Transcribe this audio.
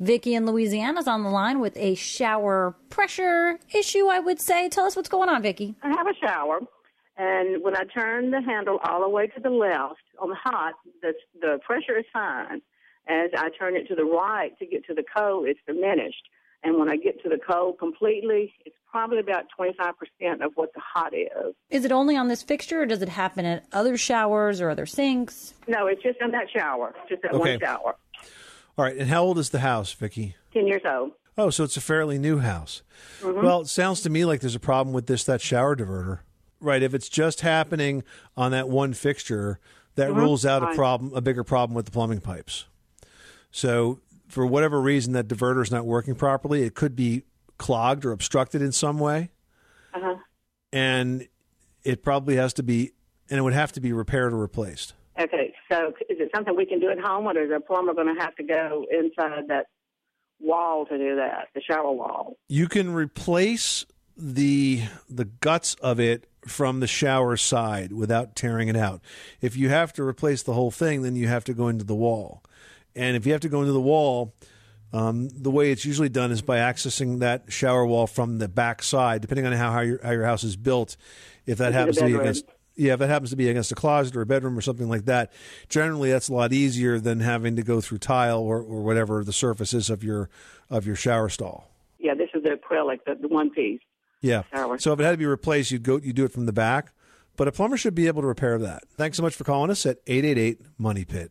Vicki in Louisiana is on the line with a shower pressure issue, I would say. Tell us what's going on, Vicki. I have a shower, and when I turn the handle all the way to the left on the hot, the, the pressure is fine. As I turn it to the right to get to the cold, it's diminished. And when I get to the cold completely, it's probably about 25% of what the hot is. Is it only on this fixture, or does it happen at other showers or other sinks? No, it's just on that shower, just that Okay. one shower. All right. And how old is the house, Vicky? 10 years old. Oh, so it's a fairly new house. Mm-hmm. Well, it sounds to me like there's a problem with this that shower diverter. Right. If it's just happening on that one fixture, that rules out a problem, a bigger problem with the plumbing pipes. So, for whatever reason, that diverter is not working properly. It could be clogged or obstructed in some way, Uh-huh. and it probably has to be, and it would have to be repaired or replaced. Okay, so is it something we can do at home, or is a plumber going to have to go inside that wall to do that, the shower wall? You can replace the the guts of it from the shower side without tearing it out. If you have to replace the whole thing, then you have to go into the wall. And if you have to go into the wall, um, the way it's usually done is by accessing that shower wall from the back side, depending on how, how, your, how your house is built. If that Into happens to be against yeah, if it happens to be against a closet or a bedroom or something like that, generally that's a lot easier than having to go through tile or, or whatever the surface is of your of your shower stall. Yeah, this is the acrylic, the, the one piece. Yeah. Shower. So if it had to be replaced, you go you do it from the back. But a plumber should be able to repair that. Thanks so much for calling us at 888 Money Pit.